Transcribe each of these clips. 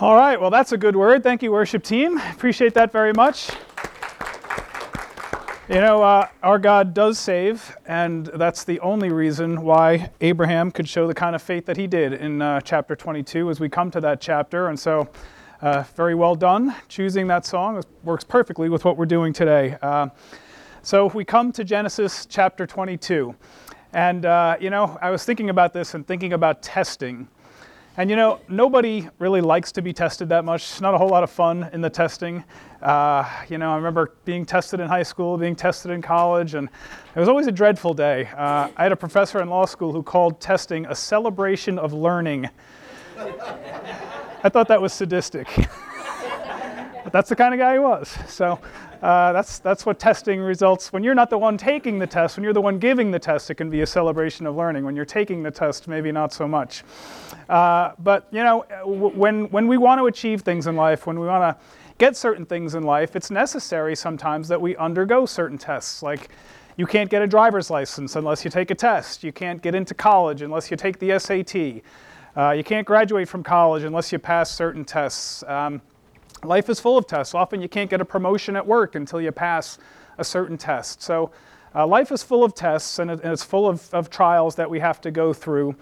All right, well, that's a good word. Thank you, worship team. Appreciate that very much. You know, uh, our God does save, and that's the only reason why Abraham could show the kind of faith that he did in uh, chapter 22 as we come to that chapter. And so, uh, very well done choosing that song. It works perfectly with what we're doing today. Uh, so, we come to Genesis chapter 22. And, uh, you know, I was thinking about this and thinking about testing. And you know, nobody really likes to be tested that much. It's not a whole lot of fun in the testing. Uh, you know, I remember being tested in high school, being tested in college, and it was always a dreadful day. Uh, I had a professor in law school who called testing a celebration of learning. I thought that was sadistic. but that's the kind of guy he was. So uh, that's, that's what testing results. When you're not the one taking the test, when you're the one giving the test, it can be a celebration of learning. When you're taking the test, maybe not so much. Uh, but you know, when, when we want to achieve things in life, when we want to get certain things in life, it's necessary sometimes that we undergo certain tests. Like you can't get a driver's license unless you take a test. You can't get into college unless you take the SAT. Uh, you can't graduate from college unless you pass certain tests. Um, Life is full of tests. Often you can't get a promotion at work until you pass a certain test. So uh, life is full of tests and, it, and it's full of, of trials that we have to go through.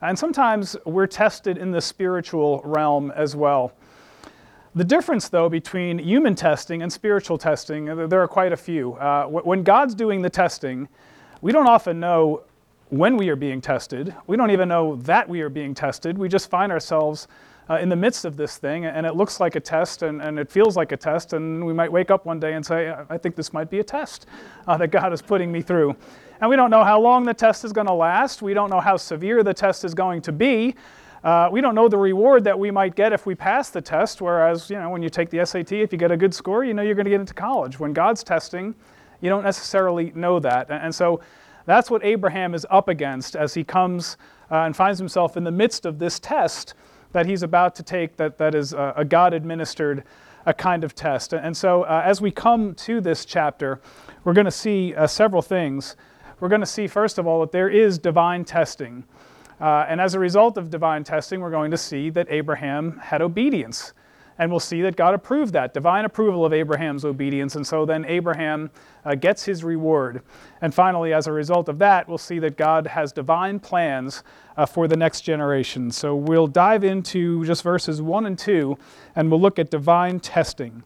And sometimes we're tested in the spiritual realm as well. The difference, though, between human testing and spiritual testing, there are quite a few. Uh, when God's doing the testing, we don't often know when we are being tested. We don't even know that we are being tested. We just find ourselves uh, in the midst of this thing, and it looks like a test, and, and it feels like a test, and we might wake up one day and say, I think this might be a test uh, that God is putting me through. And we don't know how long the test is going to last. We don't know how severe the test is going to be. Uh, we don't know the reward that we might get if we pass the test, whereas, you know, when you take the SAT, if you get a good score, you know you're going to get into college. When God's testing, you don't necessarily know that. And, so that's what Abraham is up against as he comes uh, and finds himself in the midst of this test that he's about to take that, that is a, a God administered a kind of test. And so uh, as we come to this chapter, we're going to see uh, several things. We're going to see, first of all, that there is divine testing. Uh, and as a result of divine testing, we're going to see that Abraham had obedience. And we'll see that God approved that, divine approval of Abraham's obedience. And so then Abraham uh, gets his reward. And finally, as a result of that, we'll see that God has divine plans uh, for the next generation. So we'll dive into just verses 1 and 2, and we'll look at divine testing.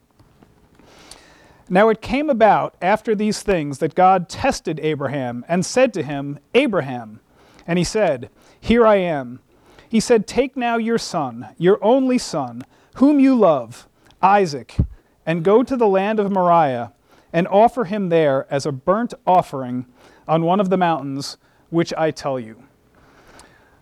Now it came about after these things that God tested Abraham and said to him, Abraham. And he said, Here I am. He said, Take now your son, your only son whom you love, Isaac, and go to the land of Moriah and offer him there as a burnt offering on one of the mountains which I tell you.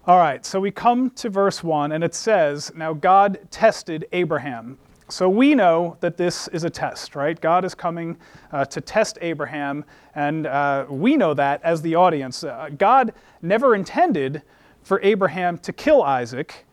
All right, so we come to verse 1, and it says, Now God tested Abraham. So we know that this is a test, right? God is coming uh, to test Abraham, and uh, we know that as the audience. Uh, God never intended for Abraham to kill Isaac.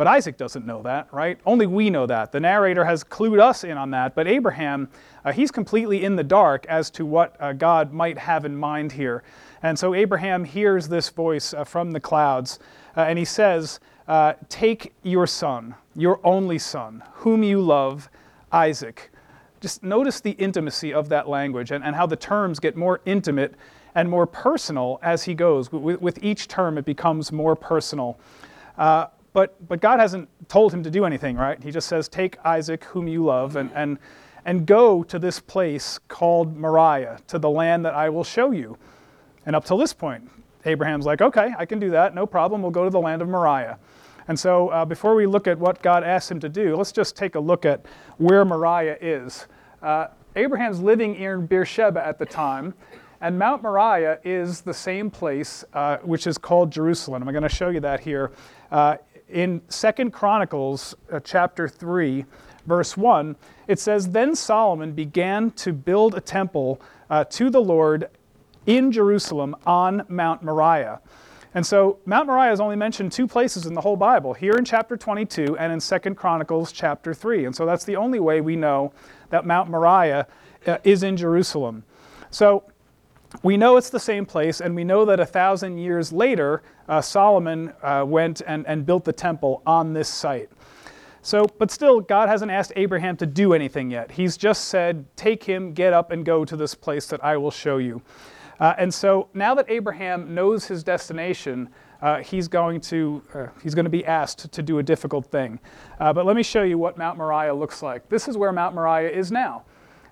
But Isaac doesn't know that, right? Only we know that. The narrator has clued us in on that, but Abraham, uh, he's completely in the dark as to what uh, God might have in mind here. And so Abraham hears this voice uh, from the clouds, uh, and he says, uh, Take your son, your only son, whom you love, Isaac. Just notice the intimacy of that language and, and how the terms get more intimate and more personal as he goes. With, with each term, it becomes more personal. Uh, but, but God hasn't told him to do anything, right? He just says, Take Isaac, whom you love, and, and, and go to this place called Moriah, to the land that I will show you. And up till this point, Abraham's like, Okay, I can do that, no problem. We'll go to the land of Moriah. And so, uh, before we look at what God asked him to do, let's just take a look at where Moriah is. Uh, Abraham's living in Beersheba at the time, and Mount Moriah is the same place uh, which is called Jerusalem. I'm going to show you that here. In Second Chronicles uh, chapter 3, verse 1, it says, Then Solomon began to build a temple uh, to the Lord in Jerusalem on Mount Moriah. And so Mount Moriah is only mentioned two places in the whole Bible, here in chapter 22 and in Second Chronicles chapter 3. And so that's the only way we know that Mount Moriah uh, is in Jerusalem. So we know it's the same place, and we know that a thousand years later, uh, Solomon uh, went and, and built the temple on this site. So, but still, God hasn't asked Abraham to do anything yet. He's just said, Take him, get up, and go to this place that I will show you. Uh, and so now that Abraham knows his destination, uh, he's, going to, uh, he's going to be asked to do a difficult thing. Uh, but let me show you what Mount Moriah looks like. This is where Mount Moriah is now.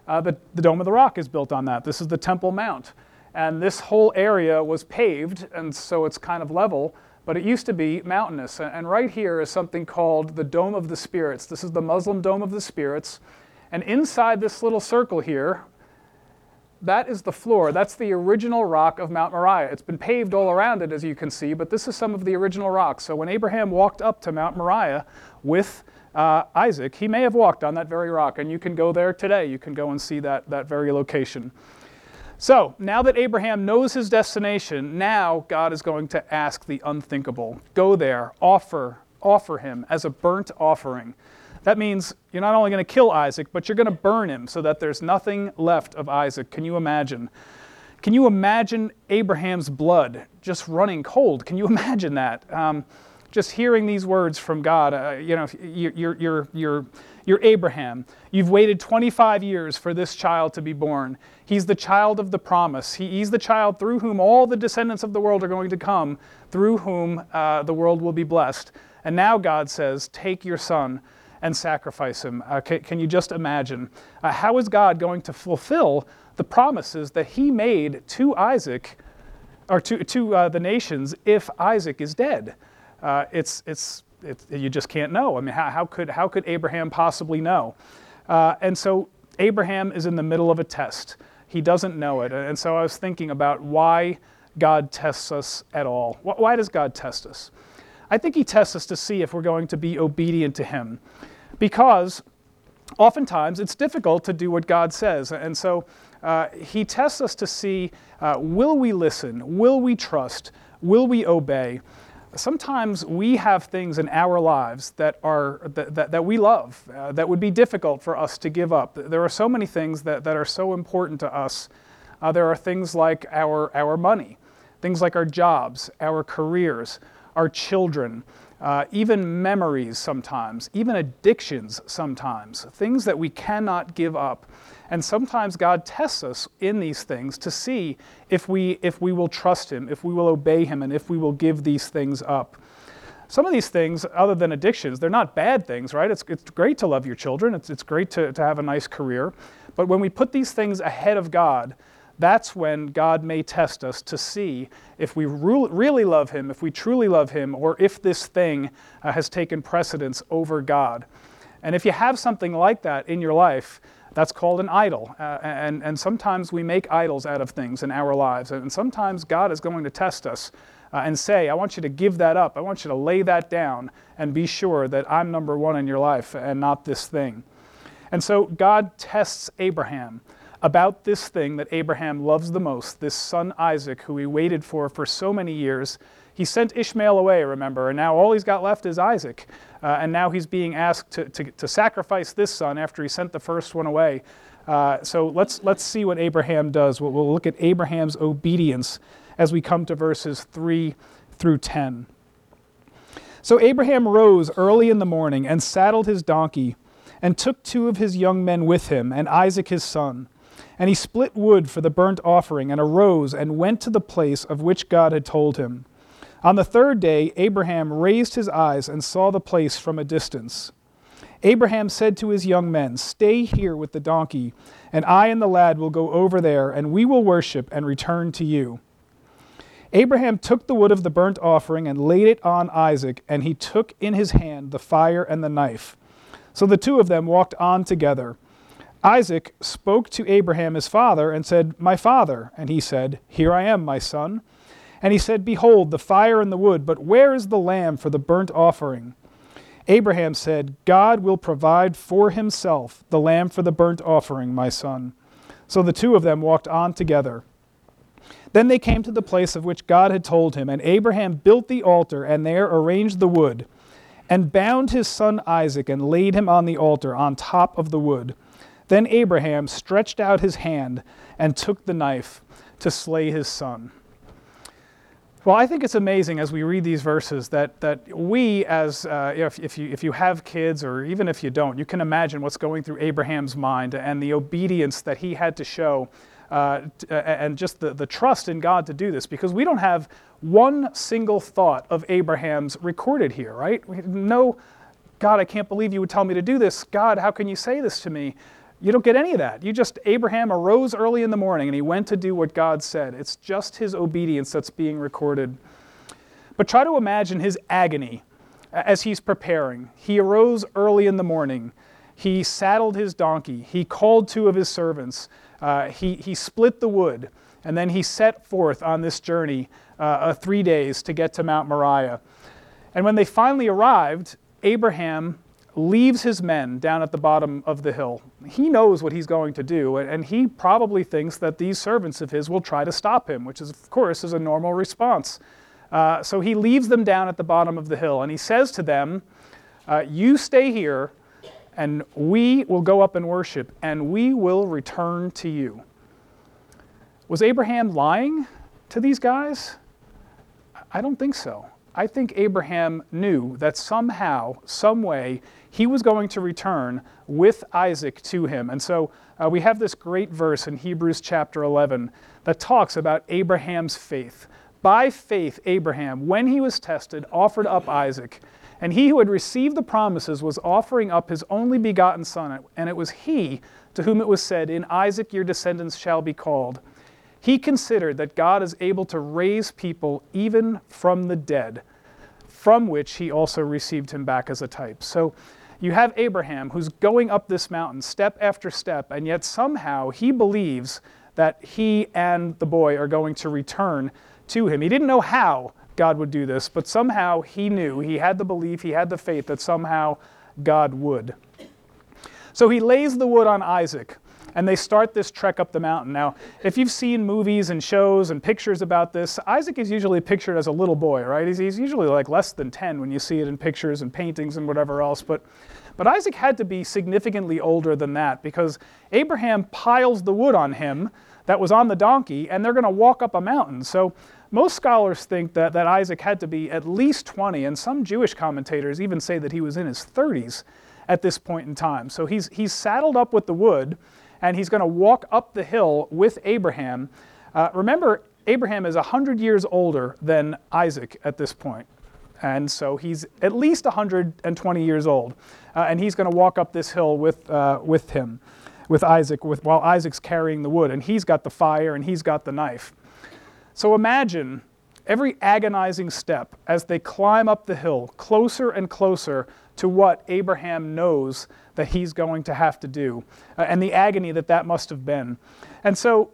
The, the Dome of the Rock is built on that. This is the Temple Mount. And this whole area was paved, and so it's kind of level, but it used to be mountainous. And right here is something called the Dome of the Spirits. This is the Muslim Dome of the Spirits. And inside this little circle here, that is the floor. That's the original rock of Mount Moriah. It's been paved all around it, as you can see, but this is some of the original rock. So when Abraham walked up to Mount Moriah with uh, Isaac, he may have walked on that very rock, and you can go there today. You can go and see that, that very location. So now that Abraham knows his destination, now God is going to ask the unthinkable. Go there, offer, offer him as a burnt offering. That means you're not only going to kill Isaac, but you're going to burn him so that there's nothing left of Isaac. Can you imagine? Can you imagine Abraham's blood just running cold? Can you imagine that? Um, just hearing these words from God, uh, you know, you're, you're, you're, you're Abraham. You've waited 25 years for this child to be born. He's the child of the promise. He, he's the child through whom all the descendants of the world are going to come, through whom uh, the world will be blessed. And now God says, Take your son and sacrifice him. Uh, can, can, you just imagine? Uh, how is God going to fulfill the promises that he made to Isaac or to, to uh, the nations if Isaac is dead? Uh, it's, it's, you just can't know. I mean, how, how, could, how could Abraham possibly know? Uh, and so Abraham is in the middle of a test. He doesn't know it. And so I was thinking about why God tests us at all. Why does God test us? I think he tests us to see if we're going to be obedient to him. Because oftentimes it's difficult to do what God says. And so uh, he tests us to see uh, will we listen? Will we trust? Will we obey? Sometimes we have things in our lives that, are, that, that, that we love, uh, that would be difficult for us to give up. There are so many things that, that are so important to us. Uh, there are things like our, our money, things like our jobs, our careers, our children, uh, even memories sometimes, even addictions sometimes, things that we cannot give up. And sometimes God tests us in these things to see if we, if we will trust Him, if we will obey Him, and if we will give these things up. Some of these things, other than addictions, they're not bad things, right? It's, it's great to love your children, it's, it's great to, to have a nice career. But when we put these things ahead of God, that's when God may test us to see if we really love Him, if we truly love Him, or if this thing uh, has taken precedence over God. And if you have something like that in your life, that's called an idol. Uh, and, and sometimes we make idols out of things in our lives. And sometimes God is going to test us uh, and say, I want you to give that up. I want you to lay that down and be sure that I'm number one in your life and not this thing. And so God tests Abraham about this thing that Abraham loves the most, this son Isaac, who he waited for for so many years. He sent Ishmael away, remember, and now all he's got left is Isaac. Uh, and now he's being asked to, to, to, sacrifice this son after he sent the first one away. Uh, so let's, let's see what Abraham does. We'll, we'll look at Abraham's obedience as we come to verses 3 through 10. So Abraham rose early in the morning and saddled his donkey and took two of his young men with him and Isaac his son. And he split wood for the burnt offering, and arose and went to the place of which God had told him. On the third day, Abraham raised his eyes and saw the place from a distance. Abraham said to his young men, Stay here with the donkey, and I and the lad will go over there, and we will worship and return to you. Abraham took the wood of the burnt offering and laid it on Isaac, and he took in his hand the fire and the knife. So the two of them walked on together. Isaac spoke to Abraham his father and said, My father. And he said, Here I am, my son. And he said, Behold, the fire and the wood, but where is the lamb for the burnt offering? Abraham said, God will provide for himself the lamb for the burnt offering, my son. So the two of them walked on together. Then they came to the place of which God had told him, and Abraham built the altar and there arranged the wood, and bound his son Isaac and laid him on the altar on top of the wood. Then Abraham stretched out his hand and took the knife to slay his son. Well, I think it's amazing as we read these verses that, that we, as uh, if, if, you, if you have kids or even if you don't, you can imagine what's going through Abraham's mind and the obedience that he had to show uh, and just the, the trust in God to do this because we don't have one single thought of Abraham's recorded here, right? No, God, I can't believe you would tell me to do this. God, how can you say this to me? You don't get any of that. You just, Abraham arose early in the morning and he went to do what God said. It's just his obedience that's being recorded. But try to imagine his agony as he's preparing. He arose early in the morning. He saddled his donkey. He called two of his servants. Uh, he, he split the wood. And then he set forth on this journey uh, uh, three days to get to Mount Moriah. And when they finally arrived, Abraham leaves his men down at the bottom of the hill. He knows what he's going to do, and he probably thinks that these servants of his will try to stop him, which is, of course, is a normal response. Uh, so he leaves them down at the bottom of the hill, and he says to them, uh, You stay here, and we will go up and worship, and we will return to you. Was Abraham lying to these guys? I don't think so. I think Abraham knew that somehow, some way, he was going to return with Isaac to him. And so uh, we have this great verse in Hebrews chapter 11 that talks about Abraham's faith. By faith, Abraham, when he was tested, offered up Isaac. And he who had received the promises was offering up his only begotten son. And it was he to whom it was said, In Isaac your descendants shall be called. He considered that God is able to raise people even from the dead, from which he also received him back as a type. So you have Abraham who's going up this mountain step after step, and yet somehow he believes that he and the boy are going to return to him. He didn't know how God would do this, but somehow he knew, he had the belief, he had the faith that somehow God would. So he lays the wood on Isaac and they start this trek up the mountain. Now, if you've seen movies and shows and pictures about this, Isaac is usually pictured as a little boy, right? He's, he's usually like less than 10 when you see it in pictures and paintings and whatever else. But, but Isaac had to be significantly older than that because Abraham piles the wood on him that was on the donkey, and they're going to walk up a mountain. So most scholars think that, that Isaac had to be at least 20, and some Jewish commentators even say that he was in his 30s at this point in time. So he's, he's saddled up with the wood and he's going to walk up the hill with Abraham. Uh, remember, Abraham is 100 years older than Isaac at this point. And so he's at least 120 years old. Uh, and he's going to walk up this hill with, uh, with him, with Isaac, with, while Isaac's carrying the wood. And he's got the fire and he's got the knife. So imagine every agonizing step as they climb up the hill, closer and closer to what Abraham knows that he's going to have to do, uh, and the agony that that must have been. And so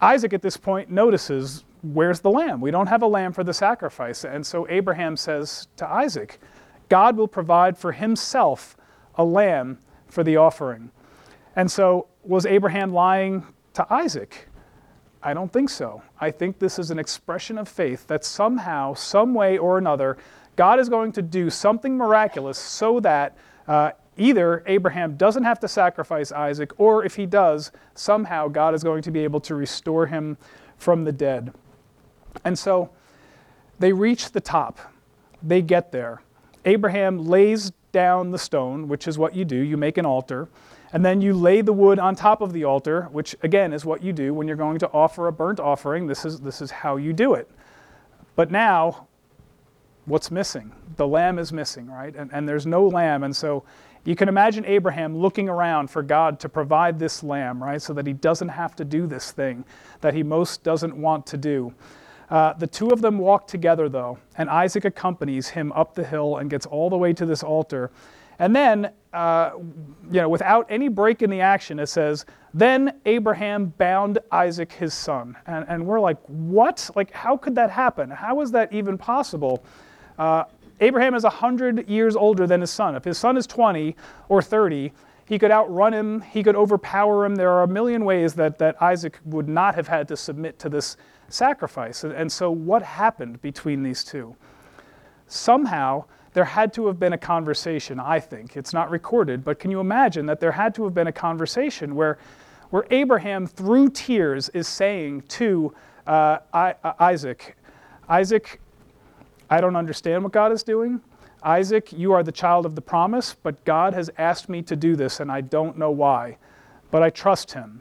Isaac at this point notices, Where's the lamb? We don't have a lamb for the sacrifice. And so Abraham says to Isaac, God will provide for himself a lamb for the offering. And so was Abraham lying to Isaac? I don't think so. I think this is an expression of faith that somehow, some way or another, God is going to do something miraculous so that uh, either Abraham doesn't have to sacrifice Isaac, or if he does, somehow God is going to be able to restore him from the dead. And so they reach the top, they get there. Abraham lays down the stone, which is what you do, you make an altar. And then you lay the wood on top of the altar, which again is what you do when you're going to offer a burnt offering. This is, this is how you do it. But now what's missing? The lamb is missing, right? And, and there's no lamb. And so you can imagine Abraham looking around for God to provide this lamb, right? So that he doesn't have to do this thing that he most doesn't want to do. Uh, the two of them walk together, though, and Isaac accompanies him up the hill and gets all the way to this altar. And then, uh, you know, without any break in the action, it says, Then Abraham bound Isaac his son. And, and we're like, What? Like, how could that happen? How is that even possible? Uh, Abraham is 100 years older than his son. If his son is 20 or 30, he could outrun him, he could overpower him. There are a million ways that, that Isaac would not have had to submit to this sacrifice. And, and so, what happened between these two? Somehow, there had to have been a conversation, I think. It's not recorded, but can you imagine that there had to have been a conversation where, where Abraham, through tears, is saying to uh, I, uh, Isaac, Isaac, I don't understand what God is doing. Isaac, you are the child of the promise, but God has asked me to do this, and I don't know why, but I trust him.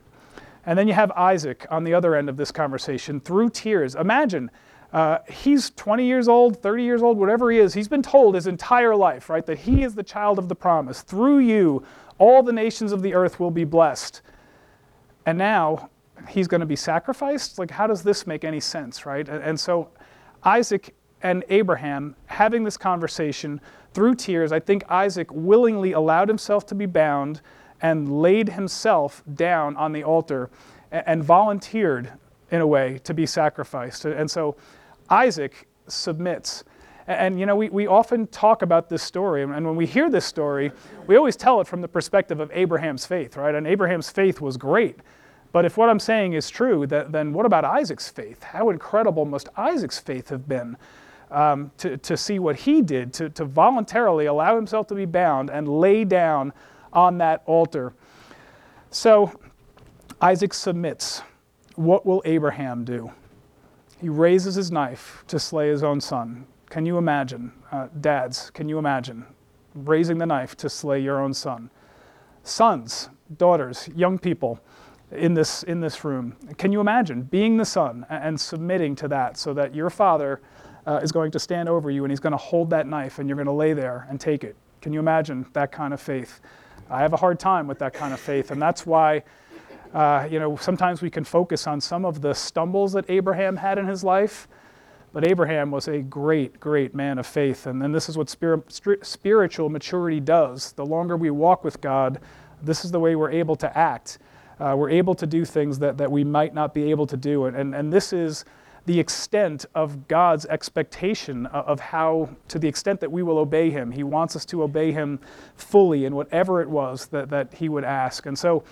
And then you have Isaac on the other end of this conversation through tears. Imagine, uh, he's 20 years old, 30 years old, whatever he is. He's been told his entire life, right, that he is the child of the promise. Through you, all the nations of the earth will be blessed. And now he's going to be sacrificed? Like, how does this make any sense, right? And, and so Isaac and Abraham having this conversation through tears, I think Isaac willingly allowed himself to be bound and laid himself down on the altar and, volunteered, in a way, to be sacrificed. And so Isaac submits. And, you know, we, we often talk about this story, and when we hear this story, we always tell it from the perspective of Abraham's faith, right? And Abraham's faith was great. But if what I'm saying is true, then what about Isaac's faith? How incredible must Isaac's faith have been um, to, to see what he did, to, to voluntarily allow himself to be bound and lay down on that altar? So Isaac submits. What will Abraham do? He raises his knife to slay his own son. Can you imagine? Uh, dads, can you imagine raising the knife to slay your own son? Sons, daughters, young people in this, in this room. Can you imagine being the son and submitting to that so that your father uh, is going to stand over you and he's going to hold that knife and you're going to lay there and take it? Can you imagine that kind of faith? I have a hard time with that kind of faith, and that's why. Uh, you know, sometimes we can focus on some of the stumbles that Abraham had in his life, but Abraham was a great, great man of faith. And then this is what spirit, spiritual maturity does. The longer we walk with God, this is the way we're able to act uh, we're able to do things that, that we might not be able to do. And, and this is the extent of God's expectation of how, to the extent that we will obey Him. He wants us to obey Him fully in whatever it was that, that He would ask. And so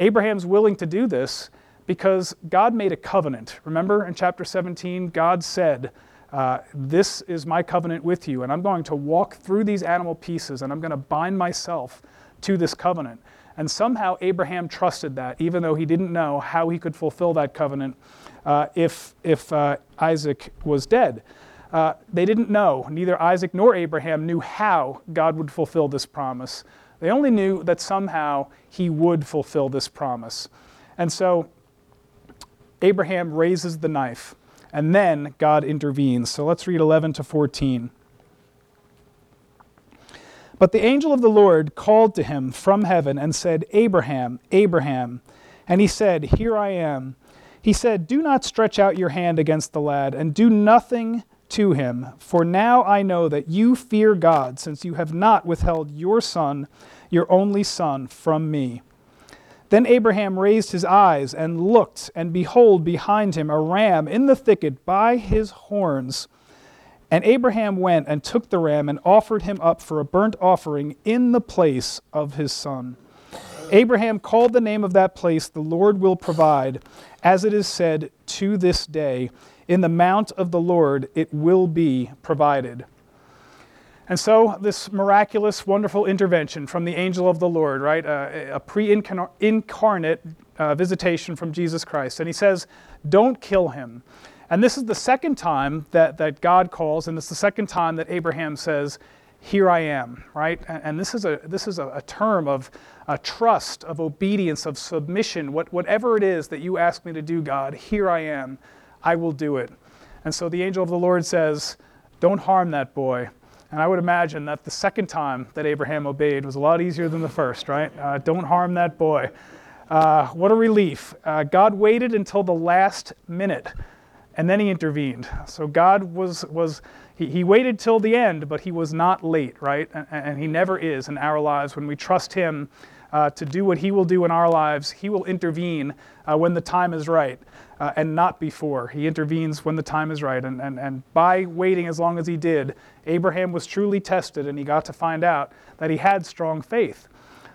Abraham's willing to do this because God made a covenant. Remember in chapter 17, God said, uh, This is my covenant with you, and I'm going to walk through these animal pieces, and I'm going to bind myself to this covenant. And somehow Abraham trusted that, even though he didn't know how he could fulfill that covenant uh, if, if uh, Isaac was dead. Uh, they didn't know, neither Isaac nor Abraham knew how God would fulfill this promise. They only knew that somehow he would fulfill this promise. And so Abraham raises the knife, and then God intervenes. So let's read 11 to 14. But the angel of the Lord called to him from heaven and said, Abraham, Abraham. And he said, Here I am. He said, Do not stretch out your hand against the lad, and do nothing to him, for now I know that you fear God, since you have not withheld your son, your only son, from me. Then Abraham raised his eyes and looked, and behold, behind him a ram in the thicket by his horns. And Abraham went and took the ram and offered him up for a burnt offering in the place of his son. Abraham called the name of that place, The Lord will provide, as it is said to this day, In the mount of the Lord it will be provided. And so, this miraculous, wonderful intervention from the angel of the Lord, right? Uh, a pre incarnate uh, visitation from Jesus Christ. And he says, Don't kill him. And this is the second time that, that God calls, and it's the second time that Abraham says, Here I am, right? And, and this is a, this is a, a term of a trust, of obedience, of submission. What, whatever it is that you ask me to do, God, here I am. I will do it. And so the angel of the Lord says, Don't harm that boy. And I would imagine that the second time that Abraham obeyed was a lot easier than the first, right? Uh, don't harm that boy. Uh, what a relief. Uh, God waited until the last minute and then he intervened. So God was, was he, he waited till the end, but he was not late, right? And, and he never is in our lives. When we trust him uh, to do what he will do in our lives, he will intervene uh, when the time is right uh, and not before. He intervenes when the time is right. And, and, and by waiting as long as he did, Abraham was truly tested and he got to find out that he had strong faith.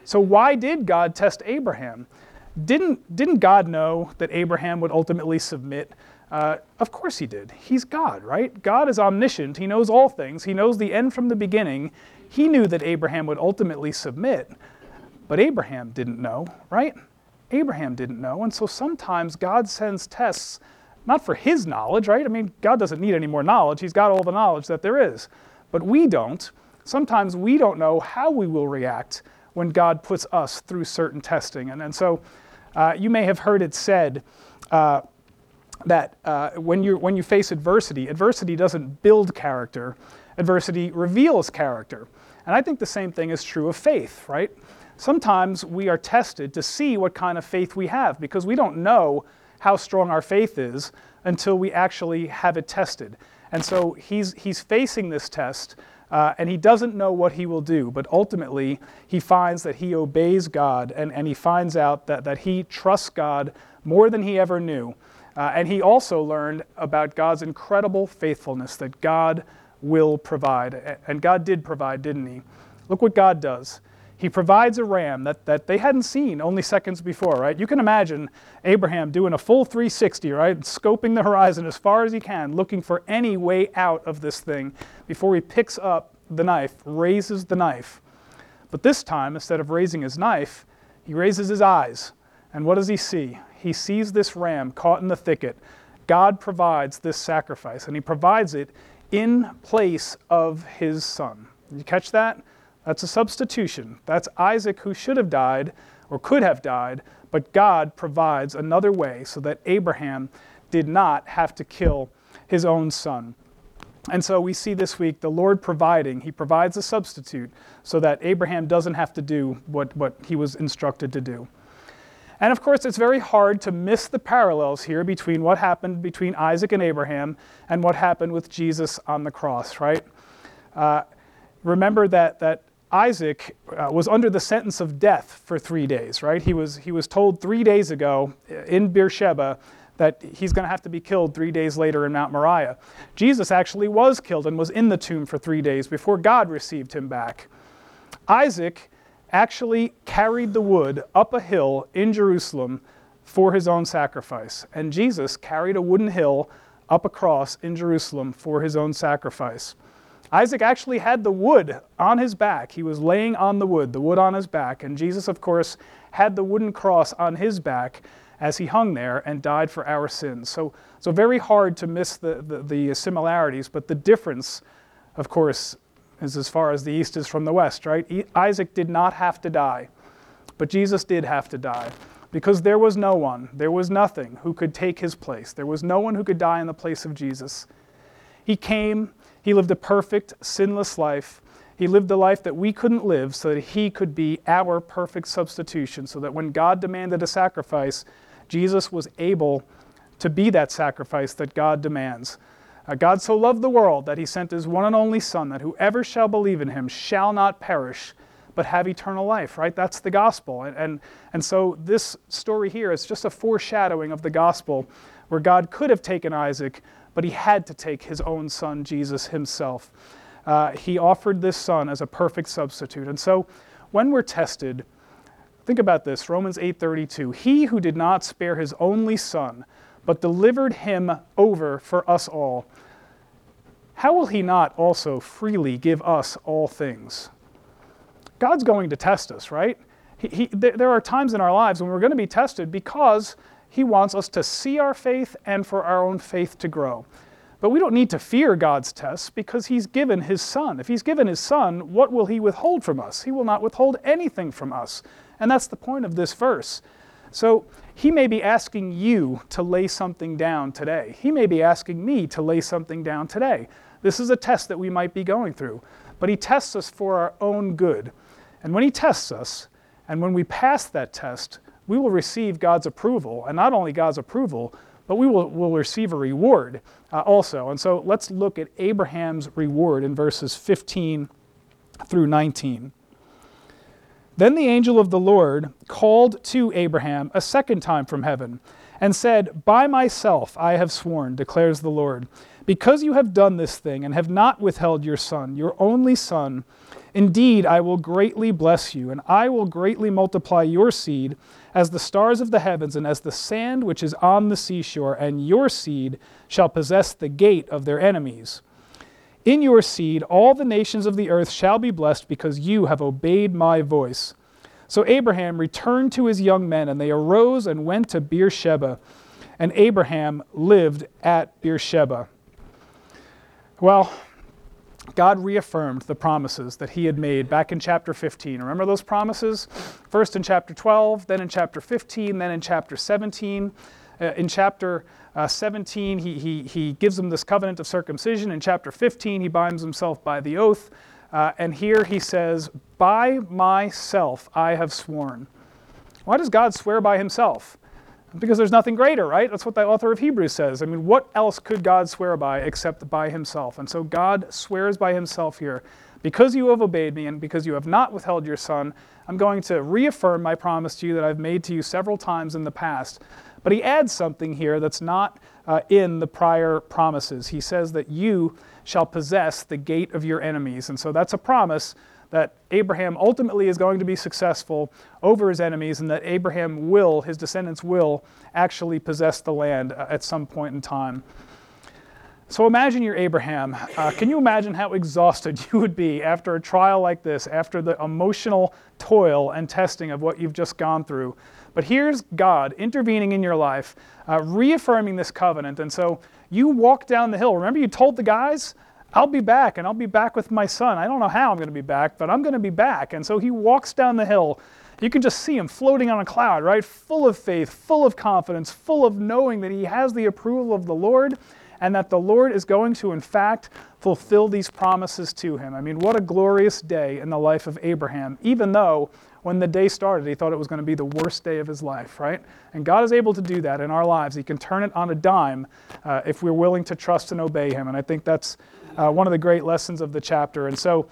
So, why did God test Abraham? Didn't, didn't God know that Abraham would ultimately submit uh, of course he did. He's God, right? God is omniscient. He knows all things. He knows the end from the beginning. He knew that Abraham would ultimately submit, but Abraham didn't know, right? Abraham didn't know. And so sometimes God sends tests not for his knowledge, right? I mean, God doesn't need any more knowledge. He's got all the knowledge that there is. But we don't. Sometimes we don't know how we will react when God puts us through certain testing. And, and so uh, you may have heard it said uh, that uh, when, you, when you face adversity, adversity doesn't build character, adversity reveals character. And I think the same thing is true of faith, right? Sometimes we are tested to see what kind of faith we have because we don't know how strong our faith is until we actually have it tested. And so he's, he's facing this test uh, and he doesn't know what he will do, but ultimately he finds that he obeys God and, and he finds out that, that he trusts God more than he ever knew. Uh, and he also learned about God's incredible faithfulness, that God will provide. And God did provide, didn't he? Look what God does. He provides a ram that, that they hadn't seen only seconds before, right? You can imagine Abraham doing a full 360, right? Scoping the horizon as far as he can, looking for any way out of this thing before he picks up the knife, raises the knife. But this time, instead of raising his knife, he raises his eyes. And what does he see? He sees this ram caught in the thicket. God provides this sacrifice, and he provides it in place of his son. Did you catch that? That's a substitution. That's Isaac who should have died or could have died, but God provides another way so that Abraham did not have to kill his own son. And so we see this week the Lord providing. He provides a substitute so that Abraham doesn't have to do what, what he was instructed to do. And of course, it's very hard to miss the parallels here between what happened between Isaac and Abraham and what happened with Jesus on the cross, right? Uh, remember that, that Isaac uh, was under the sentence of death for three days, right? He was, he was told three days ago in Beersheba that he's going to have to be killed three days later in Mount Moriah. Jesus actually was killed and was in the tomb for three days before God received him back. Isaac actually carried the wood up a hill in Jerusalem for his own sacrifice, and Jesus carried a wooden hill up a cross in Jerusalem for his own sacrifice. Isaac actually had the wood on his back. He was laying on the wood, the wood on his back. And Jesus, of course, had the wooden cross on his back as he hung there and died for our sins. So, so very hard to miss the, the, the similarities, but the difference, of course, is as far as the east is from the west, right? Isaac did not have to die, but Jesus did have to die because there was no one, there was nothing who could take his place. There was no one who could die in the place of Jesus. He came he lived a perfect, sinless life. He lived the life that we couldn't live so that he could be our perfect substitution, so that when God demanded a sacrifice, Jesus was able to be that sacrifice that God demands. Uh, God so loved the world that he sent his one and only Son, that whoever shall believe in him shall not perish, but have eternal life, right? That's the gospel. And, and, and so this story here is just a foreshadowing of the gospel where God could have taken Isaac, but he had to take his own son, Jesus himself. Uh, he offered this son as a perfect substitute. And so when we're tested, think about this Romans 8:32. He who did not spare his only son, but delivered him over for us all, how will he not also freely give us all things? God's going to test us, right? He, he, there are times in our lives when we're going to be tested because he wants us to see our faith and for our own faith to grow. But we don't need to fear God's tests because He's given His Son. If He's given His Son, what will He withhold from us? He will not withhold anything from us. And that's the point of this verse. So He may be asking you to lay something down today. He may be asking me to lay something down today. This is a test that we might be going through. But He tests us for our own good. And when He tests us, and when we pass that test, we will receive God's approval, and not only God's approval, but we will, will receive a reward uh, also. And so let's look at Abraham's reward in verses 15 through 19. Then the angel of the Lord called to Abraham a second time from heaven and said, By myself I have sworn, declares the Lord, because you have done this thing and have not withheld your son, your only son. Indeed, I will greatly bless you, and I will greatly multiply your seed as the stars of the heavens and as the sand which is on the seashore, and your seed shall possess the gate of their enemies. In your seed all the nations of the earth shall be blessed because you have obeyed my voice. So Abraham returned to his young men, and they arose and went to Beersheba. and Abraham lived at Beersheba. Well, God reaffirmed the promises that he had made back in chapter 15. Remember those promises? First in chapter 12, then in chapter 15, then in chapter 17. Uh, in chapter uh, 17, he, he, he gives them this covenant of circumcision. In chapter 15, he binds himself by the oath. Uh, and here he says, By myself I have sworn. Why does God swear by himself? Because there's nothing greater, right? That's what the author of Hebrews says. I mean, what else could God swear by except by himself? And so God swears by himself here. Because you have obeyed me and because you have not withheld your son, I'm going to reaffirm my promise to you that I've made to you several times in the past. But he adds something here that's not uh, in the prior promises. He says that you shall possess the gate of your enemies. And so that's a promise that Abraham ultimately is going to be successful over his enemies and that Abraham will, his descendants will, actually possess the land uh, at some point in time. So imagine you're Abraham. Uh, can you imagine how exhausted you would be after a trial like this, after the emotional toil and testing of what you've just gone through? But here's God intervening in your life, uh, reaffirming this covenant. And so you walk down the hill. Remember, you told the guys, I'll be back and I'll be back with my son. I don't know how I'm going to be back, but I'm going to be back. And so he walks down the hill. You can just see him floating on a cloud, right? Full of faith, full of confidence, full of knowing that he has the approval of the Lord and that the Lord is going to, in fact, fulfill these promises to him. I mean, what a glorious day in the life of Abraham, even though when the day started, he thought it was going to be the worst day of his life, right? And God is able to do that in our lives. He can turn it on a dime uh, if we're willing to trust and obey Him. And I think that's uh, one of the great lessons of the chapter. And so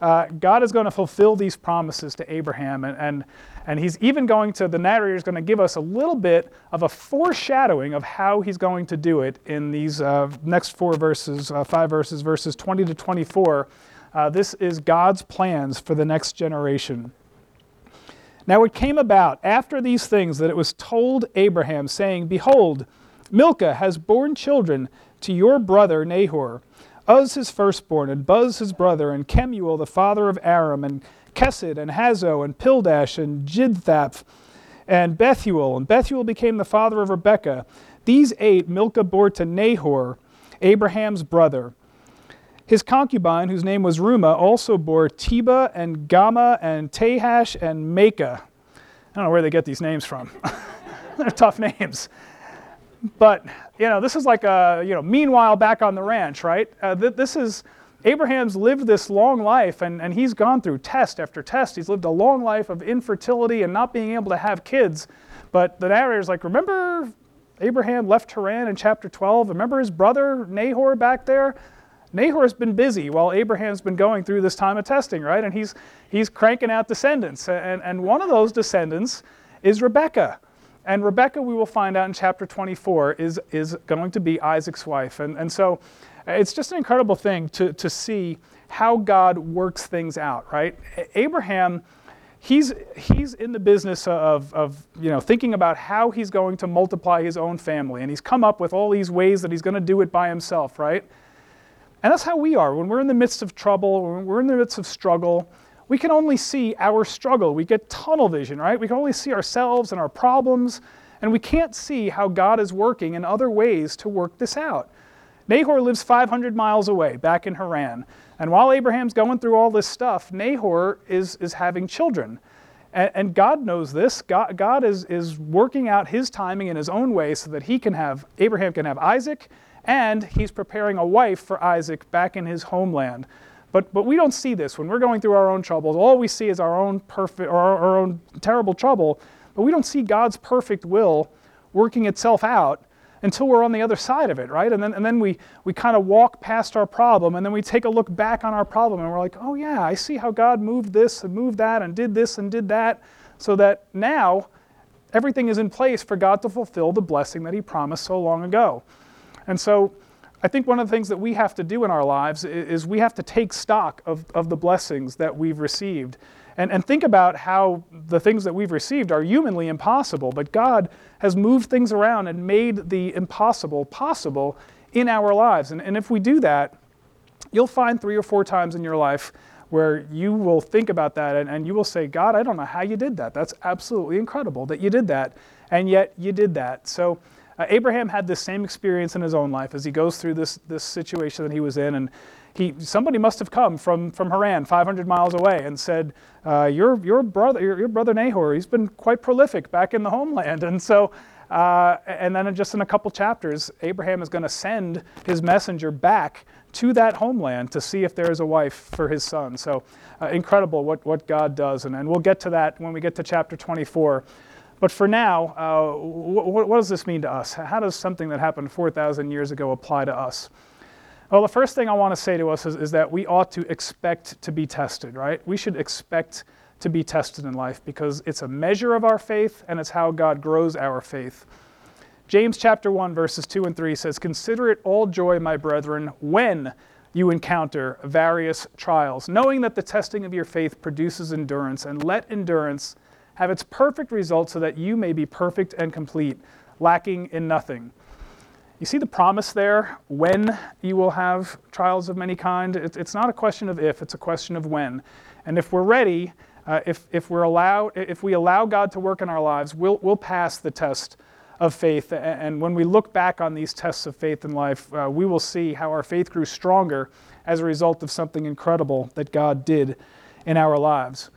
uh, God is going to fulfill these promises to Abraham. And, and, and He's even going to, the narrator is going to give us a little bit of a foreshadowing of how He's going to do it in these uh, next four verses, uh, five verses, verses 20 to 24. Uh, this is God's plans for the next generation. Now it came about after these things that it was told Abraham, saying, Behold, Milcah has borne children to your brother Nahor, Uz his firstborn, and Buz his brother, and Kemuel the father of Aram, and Chesed, and Hazo, and Pildash, and Jidlaph, and Bethuel. And Bethuel became the father of Rebekah. These eight Milcah bore to Nahor, Abraham's brother. His concubine, whose name was Reumah, also bore Tebah and Gaham and Tahash and Maacah. I don't know where they get these names from. They're tough names. But, you know, this is like a, you know, meanwhile back on the ranch, right? Uh, th- this is, Abraham's lived this long life and, and he's gone through test after test. He's lived a long life of infertility and not being able to have kids. But the narrator's like, remember Abraham left Haran in chapter 12? Remember his brother Nahor back there? Nahor's been busy while Abraham's been going through this time of testing, right? And he's, he's cranking out descendants. And, and one of those descendants is Rebekah. And Rebecca, we will find out in chapter 24, is, is going to be Isaac's wife. And, and so it's just an incredible thing to, to see how God works things out, right? Abraham, he's, he's in the business of, of you know, thinking about how he's going to multiply his own family. And he's come up with all these ways that he's going to do it by himself, right? And that's how we are. When we're in the midst of trouble, when we're in the midst of struggle, we can only see our struggle. We get tunnel vision, right? We can only see ourselves and our problems, and we can't see how God is working in other ways to work this out. Nahor lives 500 miles away, back in Haran. And while Abraham's going through all this stuff, Nahor is, is having children. And, and God knows this. God, God is, is working out his timing in his own way so that he can have, Abraham can have Isaac, and he's preparing a wife for Isaac back in his homeland. But, but we don't see this. When we're going through our own troubles, all we see is our own perfect or our, own terrible trouble, but we don't see God's perfect will working itself out until we're on the other side of it, right? And then, and then we, we kind of walk past our problem, and then we take a look back on our problem, and we're like, oh, yeah, I see how God moved this and moved that and did this and did that, so that now everything is in place for God to fulfill the blessing that He promised so long ago. And so I think one of the things that we have to do in our lives is we have to take stock of, of the blessings that we've received and, and think about how the things that we've received are humanly impossible, but God has moved things around and made the impossible possible in our lives. And, and if we do that, you'll find three or four times in your life where you will think about that and, and you will say, God, I don't know how you did that. That's absolutely incredible that you did that. And yet you did that. So Uh, Abraham had this same experience in his own life as he goes through this, this situation that he was in. And he, somebody must have come from, from Haran, 500 miles away, and said, uh, your, your, brother, your, your, brother Nahor, he's been quite prolific back in the homeland. And so, uh, and then just in a couple chapters, Abraham is going to send his messenger back to that homeland to see if there is a wife for his son. So uh, incredible what, what God does. And, and we'll get to that when we get to chapter 24. But for now, uh, what, what does this mean to us? How does something that happened 4,000 years ago apply to us? Well, the first thing I want to say to us is, is, that we ought to expect to be tested, right? We should expect to be tested in life because it's a measure of our faith and it's how God grows our faith. James chapter 1 verses 2 and 3 says, "Consider it all joy, my brethren, when you encounter various trials, knowing that the testing of your faith produces endurance, and let endurance have its perfect result so that you may be perfect and complete, lacking in nothing." You see the promise there when you will have trials of many kind? It's not a question of if, it's a question of when. And if we're ready, uh, if, if, we're allow, if we allow God to work in our lives, we'll, we'll pass the test of faith. And when we look back on these tests of faith in life, uh, we will see how our faith grew stronger as a result of something incredible that God did in our lives.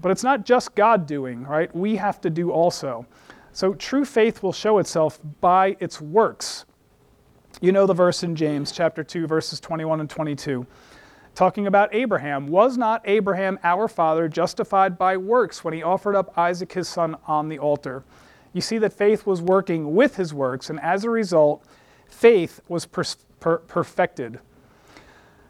But it's not just God doing, right? We have to do also. So true faith will show itself by its works. You know the verse in James chapter 2 verses 21 and 22 talking about Abraham. Was not Abraham our father justified by works when he offered up Isaac his son on the altar? You see that faith was working with his works, and as a result, faith was per- per- perfected.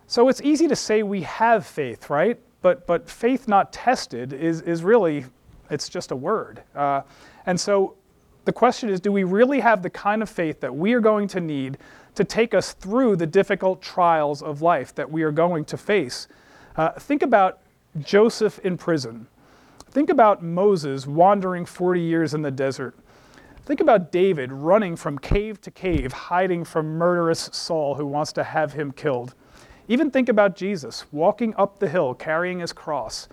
So it's easy to say we have faith, right? But, but faith not tested is, is really, it's just a word. Uh, and so the question is do we really have the kind of faith that we are going to need to take us through the difficult trials of life that we are going to face. Uh, think about Joseph in prison. Think about Moses wandering 40 years in the desert. Think about David running from cave to cave, hiding from murderous Saul who wants to have him killed. Even think about Jesus walking up the hill carrying his cross.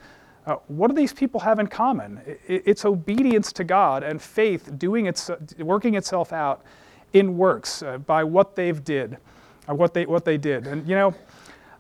Uh, what do these people have in common? It's obedience to God and faith doing its, working itself out in works uh, by what they've did, or what they, what they did. And you know,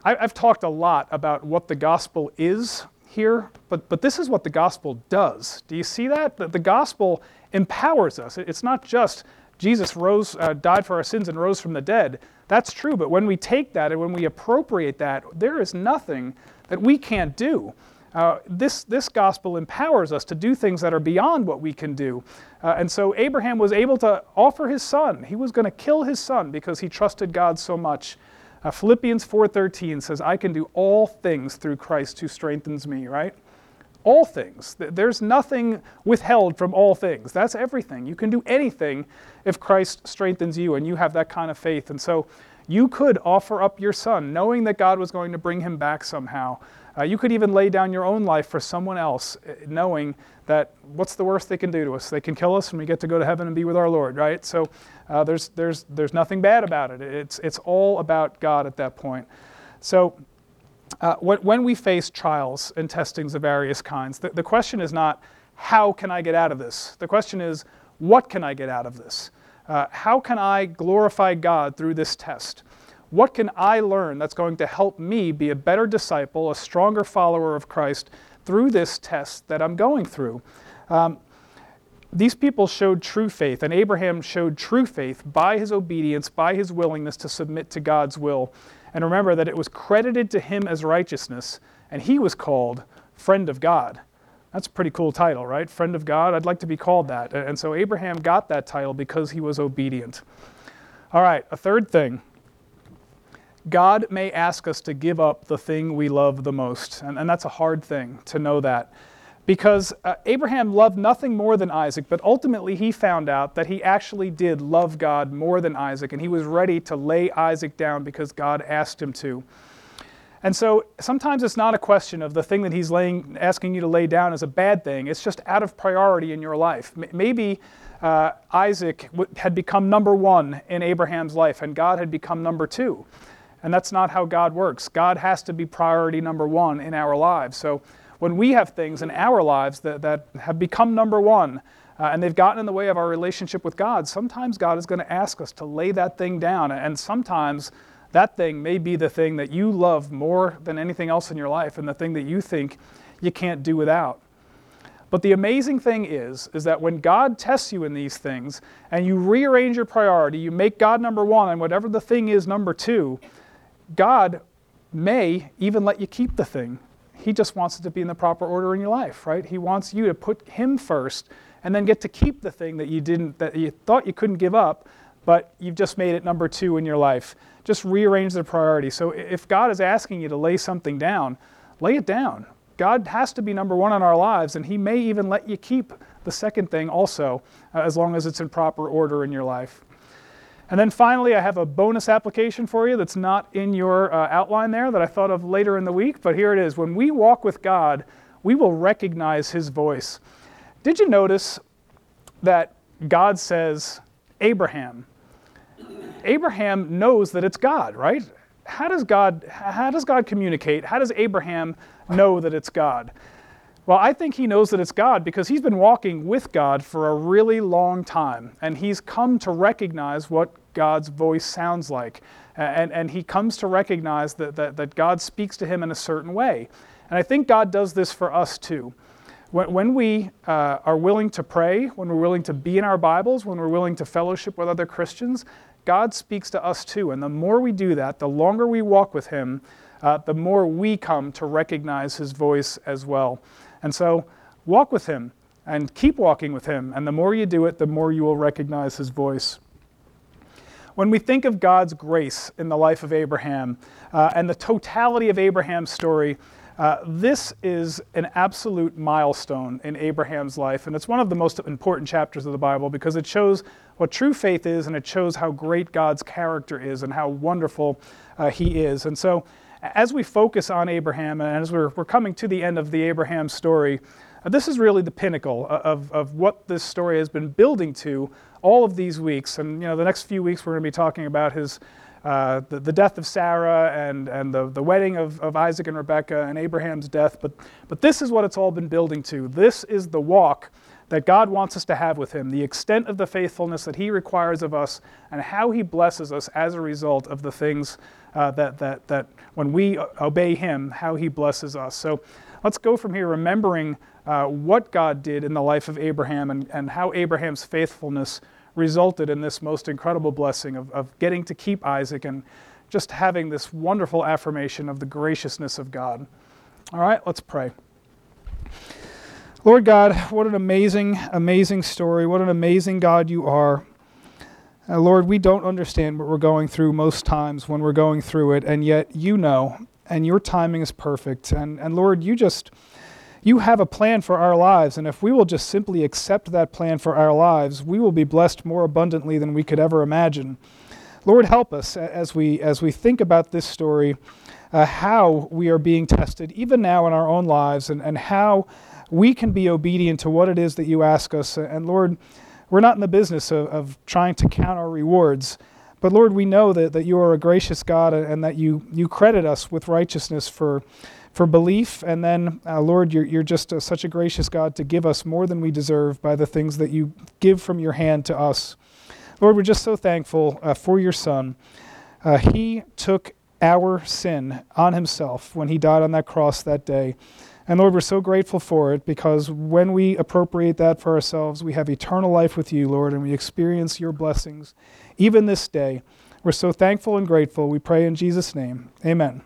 I, I've talked a lot about what the gospel is here, but, but this is what the gospel does. Do you see that? The, the gospel empowers us. It's not just Jesus rose, uh, died for our sins and rose from the dead. That's true, but when we take that and when we appropriate that, there is nothing that we can't do. Uh, this, this gospel empowers us to do things that are beyond what we can do. Uh, and so Abraham was able to offer his son. He was going to kill his son because he trusted God so much. Uh, Philippians 4:13 says, "I can do all things through Christ who strengthens me." Right? All things. There's nothing withheld from all things. That's everything. You can do anything if Christ strengthens you and you have that kind of faith. And so you could offer up your son, knowing that God was going to bring him back somehow. Uh, you could even lay down your own life for someone else, uh, knowing that what's the worst they can do to us? They can kill us and we get to go to heaven and be with our Lord, right? So uh, there's, there's, there's nothing bad about it. It's, it's all about God at that point. So uh, when we face trials and testings of various kinds, the, the question is not, how can I get out of this? The question is, what can I get out of this? Uh, how can I glorify God through this test? What can I learn that's going to help me be a better disciple, a stronger follower of Christ through this test that I'm going through? Um, these people showed true faith, and Abraham showed true faith by his obedience, by his willingness to submit to God's will. And remember that it was credited to him as righteousness, and he was called friend of God. That's a pretty cool title, right? Friend of God. I'd like to be called that. And so Abraham got that title because he was obedient. All right, a third thing God may ask us to give up the thing we love the most. And, and that's a hard thing to know that. Because uh, Abraham loved nothing more than Isaac, but ultimately he found out that he actually did love God more than Isaac, and he was ready to lay Isaac down because God asked him to. And so sometimes it's not a question of the thing that he's laying, asking you to lay down is a bad thing. It's just out of priority in your life. Maybe uh, Isaac had become number one in Abraham's life, and God had become number two. And that's not how God works. God has to be priority number one in our lives. So when we have things in our lives that, that have become number one, uh, and they've gotten in the way of our relationship with God, sometimes God is going to ask us to lay that thing down. And sometimes that thing may be the thing that you love more than anything else in your life and the thing that you think you can't do without. But the amazing thing is, is that when God tests you in these things and you rearrange your priority, you make God number one and whatever the thing is number two, God may even let you keep the thing. He just wants it to be in the proper order in your life, right? He wants you to put him first and then get to keep the thing that you didn't that you thought you couldn't give up, but you've just made it number 2 in your life. Just rearrange the priority. So if God is asking you to lay something down, lay it down. God has to be number 1 in our lives and he may even let you keep the second thing also uh, as long as it's in proper order in your life. And then finally, I have a bonus application for you that's not in your uh, outline there that I thought of later in the week, but here it is. When we walk with God, we will recognize His voice. Did you notice that God says, Abraham? Abraham knows that it's God, right? How does God, how does God communicate? How does Abraham know that it's God? Well, I think he knows that it's God because he's been walking with God for a really long time, and he's come to recognize what God's voice sounds like. And, and he comes to recognize that, that, that God speaks to him in a certain way. And I think God does this for us too. When, when we uh, are willing to pray, when we're willing to be in our Bibles, when we're willing to fellowship with other Christians, God speaks to us too. And the more we do that, the longer we walk with Him, uh, the more we come to recognize His voice as well. And so walk with Him and keep walking with Him. And the more you do it, the more you will recognize His voice. When we think of God's grace in the life of Abraham uh, and the totality of Abraham's story, uh, this is an absolute milestone in Abraham's life, and it's one of the most important chapters of the Bible because it shows what true faith is and it shows how great God's character is and how wonderful uh, He is. And so, as we focus on Abraham and as we're, we're coming to the end of the Abraham story, this is really the pinnacle of, of what this story has been building to all of these weeks. And you know, the next few weeks we're going to be talking about his uh, the, the death of Sarah and, and the, the wedding of, of Isaac and Rebekah and Abraham's death. But, but this is what it's all been building to. This is the walk that God wants us to have with Him, the extent of the faithfulness that He requires of us, and how He blesses us as a result of the things uh, that, that, that when we obey Him, how He blesses us. So let's go from here remembering uh, what God did in the life of Abraham and, and how Abraham's faithfulness resulted in this most incredible blessing of, of getting to keep Isaac and just having this wonderful affirmation of the graciousness of God. All right, let's pray. Lord God, what an amazing, amazing story. What an amazing God you are. Uh, Lord, we don't understand what we're going through most times when we're going through it, and yet you know, and your timing is perfect. And, and Lord, you just, you have a plan for our lives, and if we will just simply accept that plan for our lives, we will be blessed more abundantly than we could ever imagine. Lord, help us as we, as we think about this story, uh, how we are being tested, even now in our own lives, and, and how we can be obedient to what it is that you ask us. And Lord, we're not in the business of, of trying to count our rewards. But Lord, we know that, that you are a gracious God and that you, you credit us with righteousness for, for belief. And then, uh, Lord, you're, you're just a, such a gracious God to give us more than we deserve by the things that you give from your hand to us. Lord, we're just so thankful uh, for your Son. Uh, he took our sin on himself when he died on that cross that day. And Lord, we're so grateful for it because when we appropriate that for ourselves, we have eternal life with you, Lord, and we experience your blessings even this day. We're so thankful and grateful. We pray in Jesus' name. Amen.